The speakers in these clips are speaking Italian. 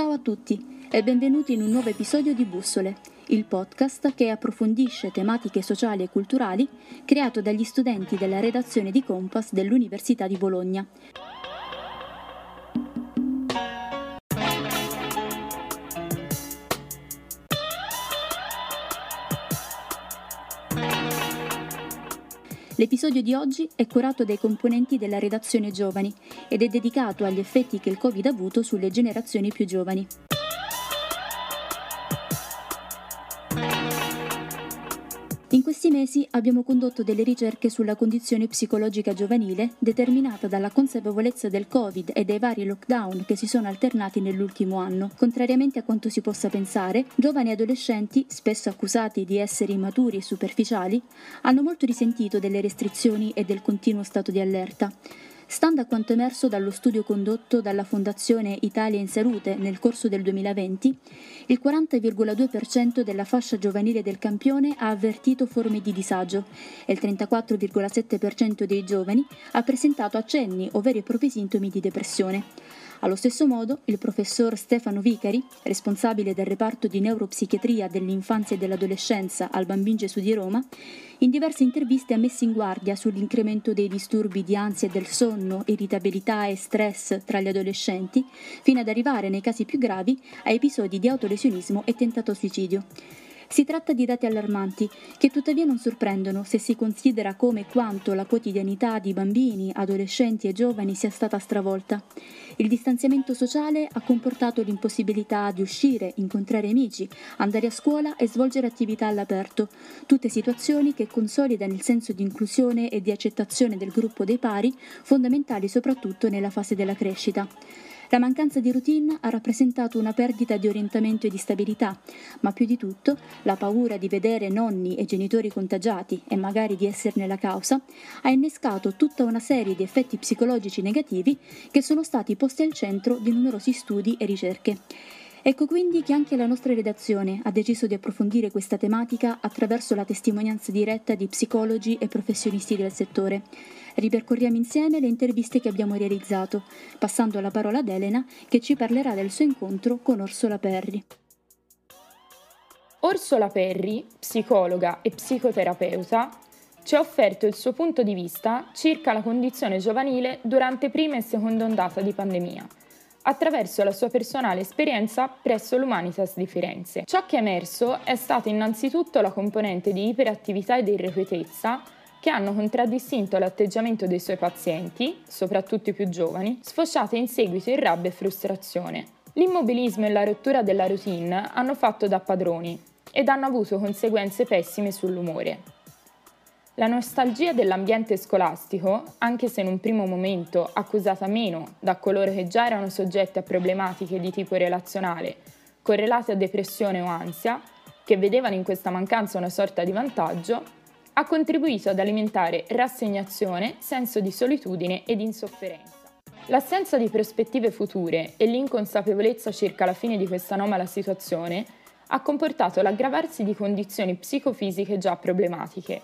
Ciao a tutti e benvenuti in un nuovo episodio di Bussole, il podcast che approfondisce tematiche sociali e culturali creato dagli studenti della redazione di Compass dell'Università di Bologna. L'episodio di oggi è curato dai componenti della redazione giovani ed è dedicato agli effetti che il Covid ha avuto sulle generazioni più giovani. Questi mesi abbiamo condotto delle ricerche sulla condizione psicologica giovanile determinata dalla consapevolezza del Covid e dei vari lockdown che si sono alternati nell'ultimo anno. Contrariamente a quanto si possa pensare, giovani e adolescenti, spesso accusati di essere immaturi e superficiali, hanno molto risentito delle restrizioni e del continuo stato di allerta. Stando a quanto emerso dallo studio condotto dalla Fondazione Italia in Salute nel corso del 2020, il 40,2% della fascia giovanile del campione ha avvertito forme di disagio e il 34,7% dei giovani ha presentato accenni o veri e propri sintomi di depressione. Allo stesso modo, il professor Stefano Vicari, responsabile del reparto di neuropsichiatria dell'infanzia e dell'adolescenza al Bambin Gesù di Roma, in diverse interviste ha messo in guardia sull'incremento dei disturbi di ansia del sonno, irritabilità e stress tra gli adolescenti, fino ad arrivare nei casi più gravi a episodi di autolesionismo e tentato suicidio. Si tratta di dati allarmanti, che tuttavia non sorprendono se si considera come e quanto la quotidianità di bambini, adolescenti e giovani sia stata stravolta. Il distanziamento sociale ha comportato l'impossibilità di uscire, incontrare amici, andare a scuola e svolgere attività all'aperto, tutte situazioni che consolidano il senso di inclusione e di accettazione del gruppo dei pari, fondamentali soprattutto nella fase della crescita. La mancanza di routine ha rappresentato una perdita di orientamento e di stabilità, ma più di tutto la paura di vedere nonni e genitori contagiati e magari di esserne la causa ha innescato tutta una serie di effetti psicologici negativi che sono stati posti al centro di numerosi studi e ricerche. Ecco quindi che anche la nostra redazione ha deciso di approfondire questa tematica attraverso la testimonianza diretta di psicologi e professionisti del settore. Ripercorriamo insieme le interviste che abbiamo realizzato, passando la parola ad Elena che ci parlerà del suo incontro con Orsola Perri. Orsola Perri, psicologa e psicoterapeuta, ci ha offerto il suo punto di vista circa la condizione giovanile durante prima e seconda ondata di pandemia, attraverso la sua personale esperienza presso l'Humanitas di Firenze. Ciò che è emerso è stata innanzitutto la componente di iperattività ed irrequietezza che hanno contraddistinto l'atteggiamento dei suoi pazienti, soprattutto i più giovani, sfociate in seguito in rabbia e frustrazione. L'immobilismo e la rottura della routine hanno fatto da padroni ed hanno avuto conseguenze pessime sull'umore. La nostalgia dell'ambiente scolastico, anche se in un primo momento accusata meno da coloro che già erano soggetti a problematiche di tipo relazionale, correlate a depressione o ansia, che vedevano in questa mancanza una sorta di vantaggio, ha contribuito ad alimentare rassegnazione, senso di solitudine ed insofferenza. L'assenza di prospettive future e l'inconsapevolezza circa la fine di questa anomala situazione ha comportato l'aggravarsi di condizioni psicofisiche già problematiche,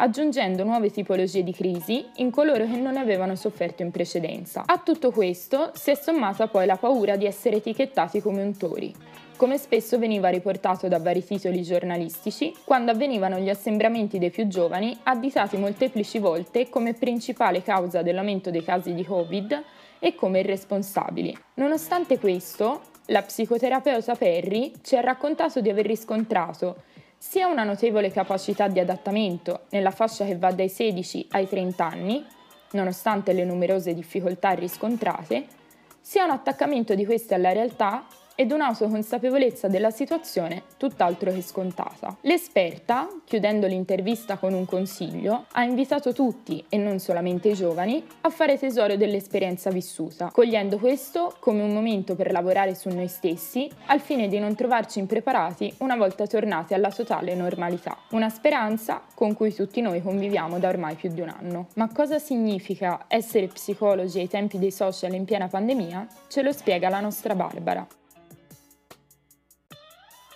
aggiungendo nuove tipologie di crisi in coloro che non avevano sofferto in precedenza. A tutto questo si è sommata poi la paura di essere etichettati come untori, come spesso veniva riportato da vari titoli giornalistici, quando avvenivano gli assembramenti dei più giovani, additati molteplici volte come principale causa dell'aumento dei casi di Covid e come irresponsabili. Nonostante questo, la psicoterapeuta Perry ci ha raccontato di aver riscontrato sia una notevole capacità di adattamento nella fascia che va dai 16 ai 30 anni, nonostante le numerose difficoltà riscontrate, sia un attaccamento di queste alla realtà ed un'autoconsapevolezza della situazione tutt'altro che scontata. L'esperta, chiudendo l'intervista con un consiglio, ha invitato tutti, e non solamente i giovani, a fare tesoro dell'esperienza vissuta, cogliendo questo come un momento per lavorare su noi stessi, al fine di non trovarci impreparati una volta tornati alla totale normalità. Una speranza con cui tutti noi conviviamo da ormai più di un anno. Ma cosa significa essere psicologi ai tempi dei social in piena pandemia? Ce lo spiega la nostra Barbara.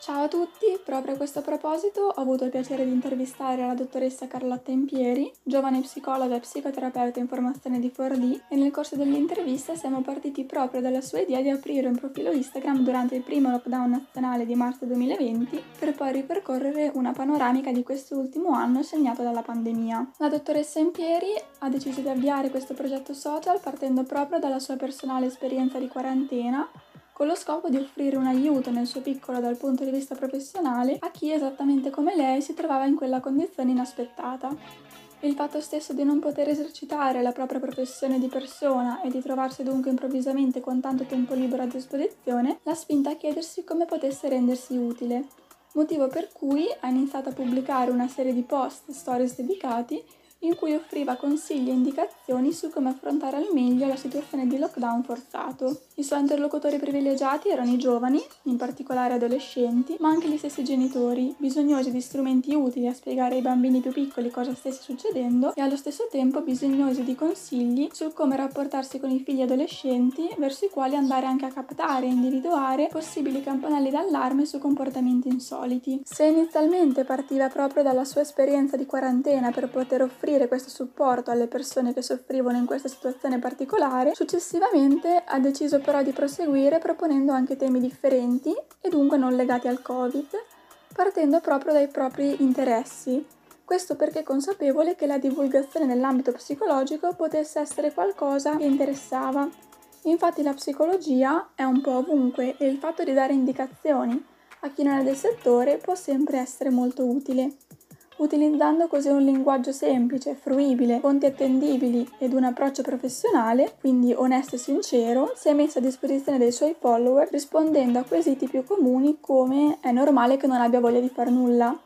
Ciao a tutti, proprio a questo proposito ho avuto il piacere di intervistare la dottoressa Carlotta Impieri, giovane psicologa e psicoterapeuta in formazione di 4D e nel corso dell'intervista siamo partiti proprio dalla sua idea di aprire un profilo Instagram durante il primo lockdown nazionale di marzo 2020 per poi ripercorrere una panoramica di quest'ultimo anno segnato dalla pandemia. La dottoressa Impieri ha deciso di avviare questo progetto social partendo proprio dalla sua personale esperienza di quarantena con lo scopo di offrire un aiuto nel suo piccolo dal punto di vista professionale a chi esattamente come lei si trovava in quella condizione inaspettata. Il fatto stesso di non poter esercitare la propria professione di persona e di trovarsi dunque improvvisamente con tanto tempo libero a disposizione l'ha spinta a chiedersi come potesse rendersi utile, motivo per cui ha iniziato a pubblicare una serie di post e stories dedicati in cui offriva consigli e indicazioni su come affrontare al meglio la situazione di lockdown forzato. I suoi interlocutori privilegiati erano i giovani, in particolare adolescenti, ma anche gli stessi genitori, bisognosi di strumenti utili a spiegare ai bambini più piccoli cosa stesse succedendo e allo stesso tempo bisognosi di consigli su come rapportarsi con i figli adolescenti verso i quali andare anche a captare e individuare possibili campanelli d'allarme su comportamenti insoliti. Se inizialmente partiva proprio dalla sua esperienza di quarantena per poter offrire questo supporto alle persone che soffrivano in questa situazione particolare, successivamente ha deciso però di proseguire proponendo anche temi differenti e dunque non legati al Covid, partendo proprio dai propri interessi. Questo perché consapevole che la divulgazione nell'ambito psicologico potesse essere qualcosa che interessava. Infatti la psicologia è un po' ovunque e il fatto di dare indicazioni a chi non è del settore può sempre essere molto utile. Utilizzando così un linguaggio semplice, fruibile, fonti attendibili ed un approccio professionale, quindi onesto e sincero, si è messo a disposizione dei suoi follower rispondendo a quesiti più comuni come è normale che non abbia voglia di far nulla,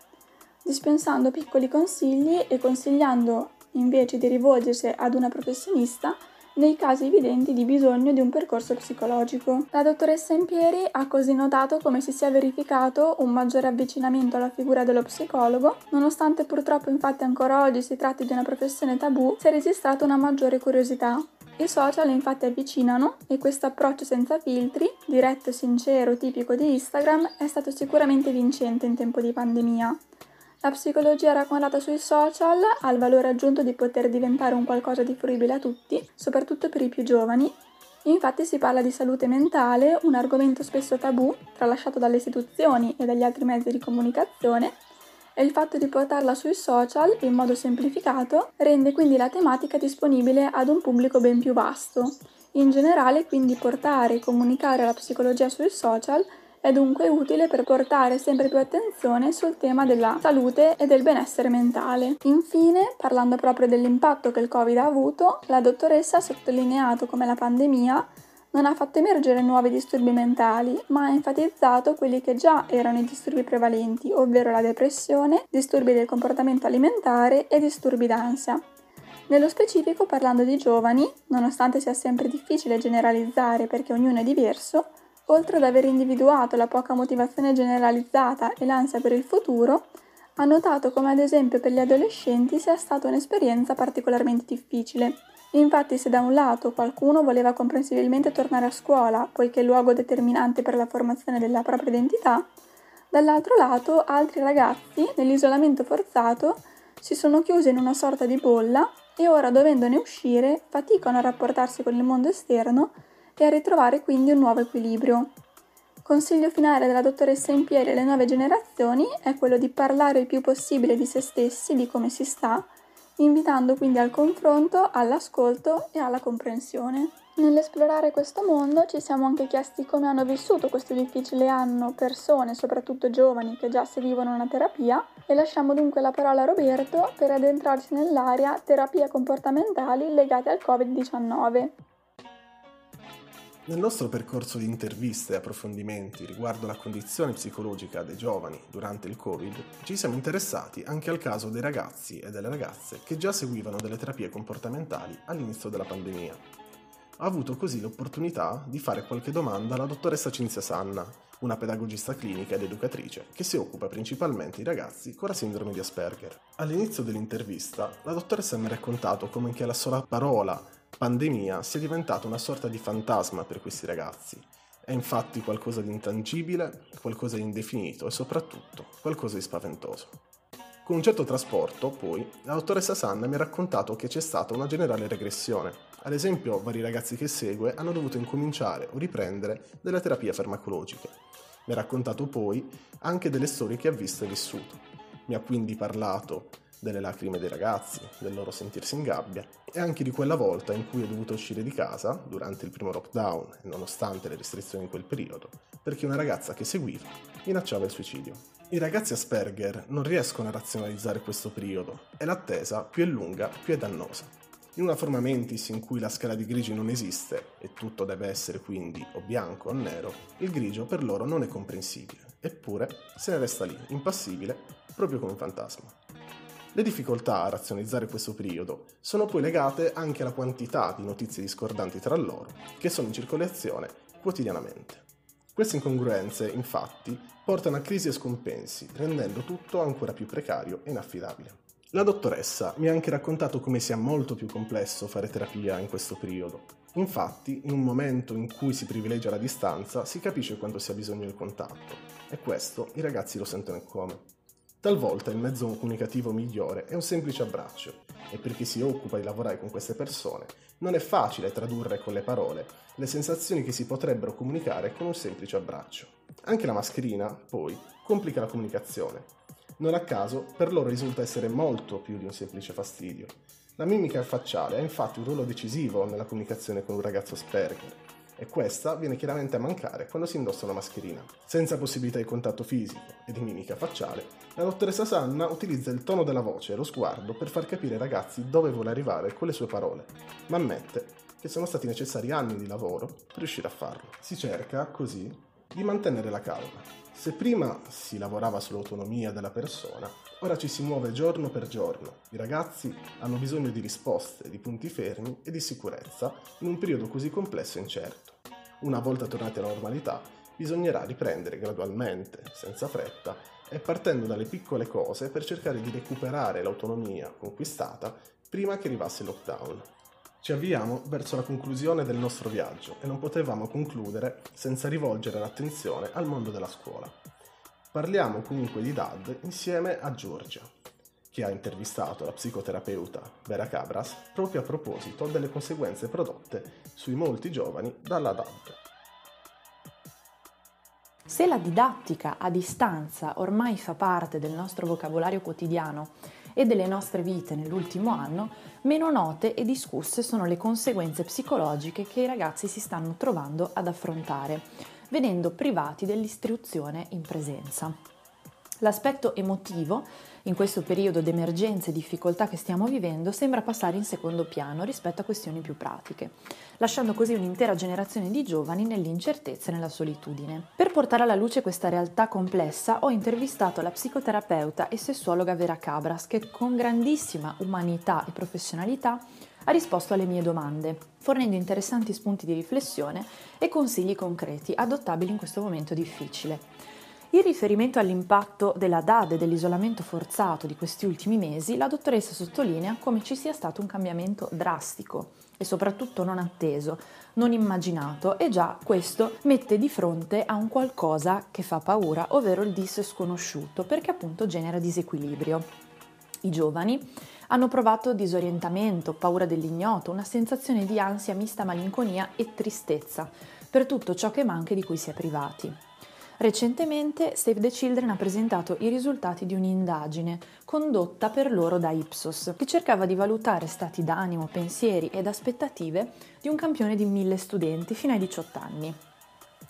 dispensando piccoli consigli e consigliando invece di rivolgersi ad una professionista nei casi evidenti di bisogno di un percorso psicologico. La dottoressa Impieri ha così notato come si sia verificato un maggiore avvicinamento alla figura dello psicologo, nonostante purtroppo infatti ancora oggi si tratti di una professione tabù, si è registrata una maggiore curiosità. I social infatti avvicinano e questo approccio senza filtri, diretto, sincero, tipico di Instagram, è stato sicuramente vincente in tempo di pandemia. La psicologia raccontata sui social ha il valore aggiunto di poter diventare un qualcosa di fruibile a tutti, soprattutto per i più giovani. Infatti si parla di salute mentale, un argomento spesso tabù, tralasciato dalle istituzioni e dagli altri mezzi di comunicazione, e il fatto di portarla sui social in modo semplificato rende quindi la tematica disponibile ad un pubblico ben più vasto. In generale, quindi portare e comunicare la psicologia sui social è dunque utile per portare sempre più attenzione sul tema della salute e del benessere mentale. Infine, parlando proprio dell'impatto che il Covid ha avuto, la dottoressa ha sottolineato come la pandemia non ha fatto emergere nuovi disturbi mentali, ma ha enfatizzato quelli che già erano i disturbi prevalenti, ovvero la depressione, disturbi del comportamento alimentare e disturbi d'ansia. Nello specifico, parlando di giovani, nonostante sia sempre difficile generalizzare perché ognuno è diverso, oltre ad aver individuato la poca motivazione generalizzata e l'ansia per il futuro, ha notato come ad esempio per gli adolescenti sia stata un'esperienza particolarmente difficile. Infatti se da un lato qualcuno voleva comprensibilmente tornare a scuola, poiché è luogo determinante per la formazione della propria identità, dall'altro lato altri ragazzi, nell'isolamento forzato, si sono chiusi in una sorta di bolla e ora dovendone uscire faticano a rapportarsi con il mondo esterno e a ritrovare quindi un nuovo equilibrio. Consiglio finale della dottoressa Impieri alle nuove generazioni è quello di parlare il più possibile di se stessi, di come si sta, invitando quindi al confronto, all'ascolto e alla comprensione. Nell'esplorare questo mondo ci siamo anche chiesti come hanno vissuto questo difficile anno persone, soprattutto giovani, che già seguivano una terapia e lasciamo dunque la parola a Roberto per addentrarsi nell'area terapie comportamentali legate al Covid-19. Nel nostro percorso di interviste e approfondimenti riguardo la condizione psicologica dei giovani durante il Covid, ci siamo interessati anche al caso dei ragazzi e delle ragazze che già seguivano delle terapie comportamentali all'inizio della pandemia. Ho avuto così l'opportunità di fare qualche domanda alla dottoressa Cinzia Sanna, una pedagogista clinica ed educatrice che si occupa principalmente di ragazzi con la sindrome di Asperger. All'inizio dell'intervista, la dottoressa mi ha raccontato come anche la sola parola pandemia sia diventata una sorta di fantasma per questi ragazzi È infatti qualcosa di intangibile, qualcosa di indefinito e soprattutto qualcosa di spaventoso. Con un certo trasporto, poi, la dottoressa Sanna mi ha raccontato che c'è stata una generale regressione. Ad esempio, vari ragazzi che segue hanno dovuto incominciare o riprendere delle terapie farmacologiche. Mi ha raccontato poi anche delle storie che ha visto e vissuto. Mi ha quindi parlato delle lacrime dei ragazzi, del loro sentirsi in gabbia e anche di quella volta in cui è dovuto uscire di casa durante il primo lockdown e nonostante le restrizioni in quel periodo, perché una ragazza che seguiva minacciava il suicidio. I ragazzi Asperger non riescono a razionalizzare questo periodo e l'attesa più è lunga più è dannosa. In una forma mentis in cui la scala di grigi non esiste e tutto deve essere quindi o bianco o nero, il grigio per loro non è comprensibile, eppure se ne resta lì, impassibile, proprio come un fantasma. Le difficoltà a razionalizzare questo periodo sono poi legate anche alla quantità di notizie discordanti tra loro che sono in circolazione quotidianamente. Queste incongruenze, infatti, portano a crisi e scompensi, rendendo tutto ancora più precario e inaffidabile. La dottoressa mi ha anche raccontato come sia molto più complesso fare terapia in questo periodo. Infatti, in un momento in cui si privilegia la distanza, si capisce quanto sia bisogno del contatto, e questo i ragazzi lo sentono come. Talvolta il mezzo comunicativo migliore è un semplice abbraccio e per chi si occupa di lavorare con queste persone non è facile tradurre con le parole le sensazioni che si potrebbero comunicare con un semplice abbraccio. Anche la mascherina, poi, complica la comunicazione. Non a caso, per loro risulta essere molto più di un semplice fastidio. La mimica facciale ha infatti un ruolo decisivo nella comunicazione con un ragazzo Asperger e questa viene chiaramente a mancare quando si indossa una mascherina. Senza possibilità di contatto fisico e di mimica facciale, la dottoressa Sanna utilizza il tono della voce e lo sguardo per far capire ai ragazzi dove vuole arrivare con le sue parole, ma ammette che sono stati necessari anni di lavoro per riuscire a farlo. Si cerca, così, di mantenere la calma. Se prima si lavorava sull'autonomia della persona, ora ci si muove giorno per giorno. I ragazzi hanno bisogno di risposte, di punti fermi e di sicurezza in un periodo così complesso e incerto. Una volta tornati alla normalità, bisognerà riprendere gradualmente, senza fretta, e partendo dalle piccole cose per cercare di recuperare l'autonomia conquistata prima che arrivasse il lockdown. Ci avviamo verso la conclusione del nostro viaggio e non potevamo concludere senza rivolgere l'attenzione al mondo della scuola. Parliamo comunque di DAD insieme a Giorgia, che ha intervistato la psicoterapeuta Vera Cabras proprio a proposito delle conseguenze prodotte sui molti giovani dalla DAD. Se la didattica a distanza ormai fa parte del nostro vocabolario quotidiano e delle nostre vite nell'ultimo anno, meno note e discusse sono le conseguenze psicologiche che i ragazzi si stanno trovando ad affrontare, venendo privati dell'istruzione in presenza. L'aspetto emotivo in questo periodo di emergenze e difficoltà che stiamo vivendo sembra passare in secondo piano rispetto a questioni più pratiche, lasciando così un'intera generazione di giovani nell'incertezza e nella solitudine. Per portare alla luce questa realtà complessa ho intervistato la psicoterapeuta e sessuologa Vera Cabras che con grandissima umanità e professionalità ha risposto alle mie domande, fornendo interessanti spunti di riflessione e consigli concreti adottabili in questo momento difficile. In riferimento all'impatto della DAD e dell'isolamento forzato di questi ultimi mesi, la dottoressa sottolinea come ci sia stato un cambiamento drastico e soprattutto non atteso, non immaginato e già questo mette di fronte a un qualcosa che fa paura, ovvero il dis sconosciuto, perché appunto genera disequilibrio. I giovani hanno provato disorientamento, paura dell'ignoto, una sensazione di ansia mista malinconia e tristezza per tutto ciò che manca e di cui si è privati. Recentemente Save the Children ha presentato i risultati di un'indagine condotta per loro da Ipsos, che cercava di valutare stati d'animo, pensieri ed aspettative di un campione di mille studenti fino ai 18 anni.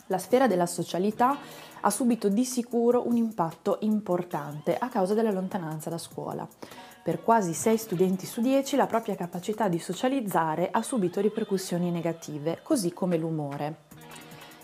La sfera della socialità ha subito di sicuro un impatto importante a causa della lontananza da scuola. Per quasi 6 studenti su 10 la propria capacità di socializzare ha subito ripercussioni negative, così come l'umore.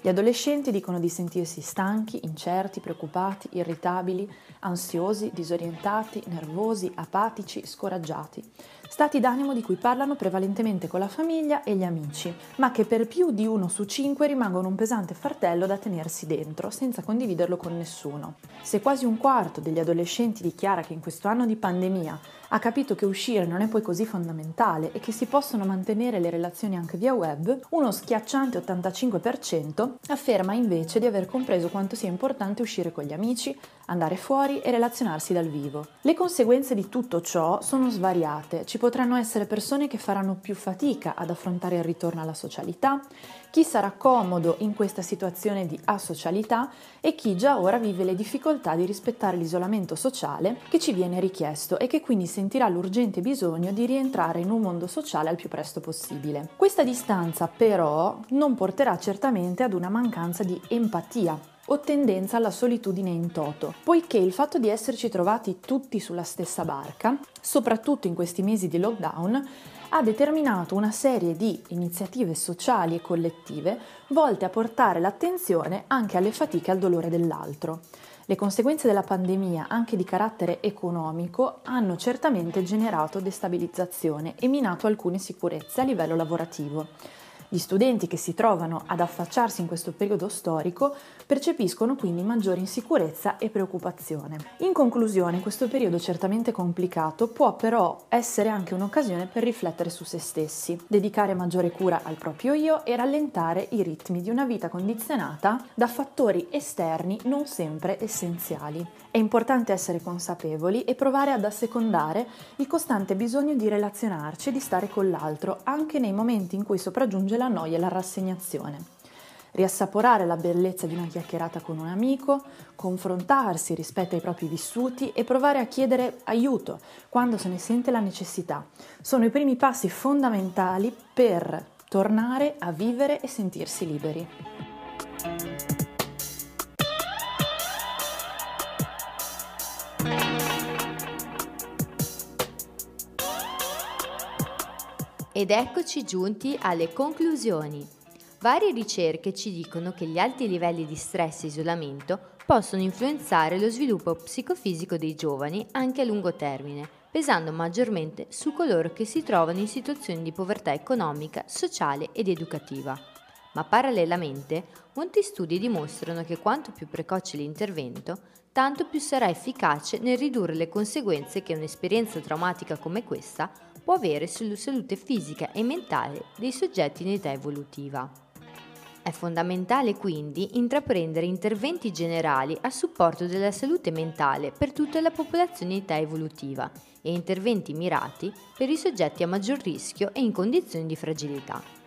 Gli adolescenti dicono di sentirsi stanchi, incerti, preoccupati, irritabili, ansiosi, disorientati, nervosi, apatici, scoraggiati, stati d'animo di cui parlano prevalentemente con la famiglia e gli amici, ma che per più di uno su cinque rimangono un pesante fardello da tenersi dentro, senza condividerlo con nessuno. Se quasi un quarto degli adolescenti dichiara che in questo anno di pandemia ha capito che uscire non è poi così fondamentale e che si possono mantenere le relazioni anche via web, uno schiacciante 85% afferma invece di aver compreso quanto sia importante uscire con gli amici, andare fuori e relazionarsi dal vivo. Le conseguenze di tutto ciò sono svariate. Ci potranno essere persone che faranno più fatica ad affrontare il ritorno alla socialità, chi sarà comodo in questa situazione di asocialità e chi già ora vive le difficoltà di rispettare l'isolamento sociale che ci viene richiesto e che quindi sentirà l'urgente bisogno di rientrare in un mondo sociale al più presto possibile. Questa distanza però non porterà certamente ad una mancanza di empatia o tendenza alla solitudine in toto, poiché il fatto di esserci trovati tutti sulla stessa barca, soprattutto in questi mesi di lockdown, ha determinato una serie di iniziative sociali e collettive volte a portare l'attenzione anche alle fatiche e al dolore dell'altro. Le conseguenze della pandemia, anche di carattere economico, hanno certamente generato destabilizzazione e minato alcune sicurezze a livello lavorativo. Gli studenti che si trovano ad affacciarsi in questo periodo storico percepiscono quindi maggiore insicurezza e preoccupazione. In conclusione, questo periodo certamente complicato può però essere anche un'occasione per riflettere su se stessi, dedicare maggiore cura al proprio io e rallentare i ritmi di una vita condizionata da fattori esterni non sempre essenziali. È importante essere consapevoli e provare ad assecondare il costante bisogno di relazionarci e di stare con l'altro, anche nei momenti in cui sopraggiunge la noia e la rassegnazione. Riassaporare la bellezza di una chiacchierata con un amico, confrontarsi rispetto ai propri vissuti e provare a chiedere aiuto quando se ne sente la necessità. Sono i primi passi fondamentali per tornare a vivere e sentirsi liberi. Ed eccoci giunti alle conclusioni. Varie ricerche ci dicono che gli alti livelli di stress e isolamento possono influenzare lo sviluppo psicofisico dei giovani anche a lungo termine, pesando maggiormente su coloro che si trovano in situazioni di povertà economica, sociale ed educativa. Ma parallelamente, molti studi dimostrano che quanto più precoce l'intervento, tanto più sarà efficace nel ridurre le conseguenze che un'esperienza traumatica come questa può avere sulla salute fisica e mentale dei soggetti in età evolutiva. È fondamentale quindi intraprendere interventi generali a supporto della salute mentale per tutta la popolazione in età evolutiva e interventi mirati per i soggetti a maggior rischio e in condizioni di fragilità.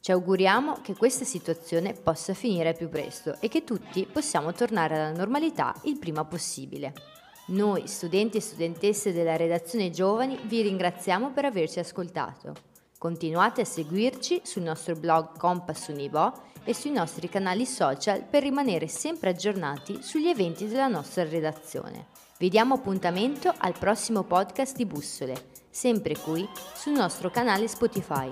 Ci auguriamo che questa situazione possa finire più presto e che tutti possiamo tornare alla normalità il prima possibile. Noi, studenti e studentesse della redazione Giovani, vi ringraziamo per averci ascoltato. Continuate a seguirci sul nostro blog Compass Unibo e sui nostri canali social per rimanere sempre aggiornati sugli eventi della nostra redazione. Vi diamo appuntamento al prossimo podcast di Bussole, sempre qui sul nostro canale Spotify.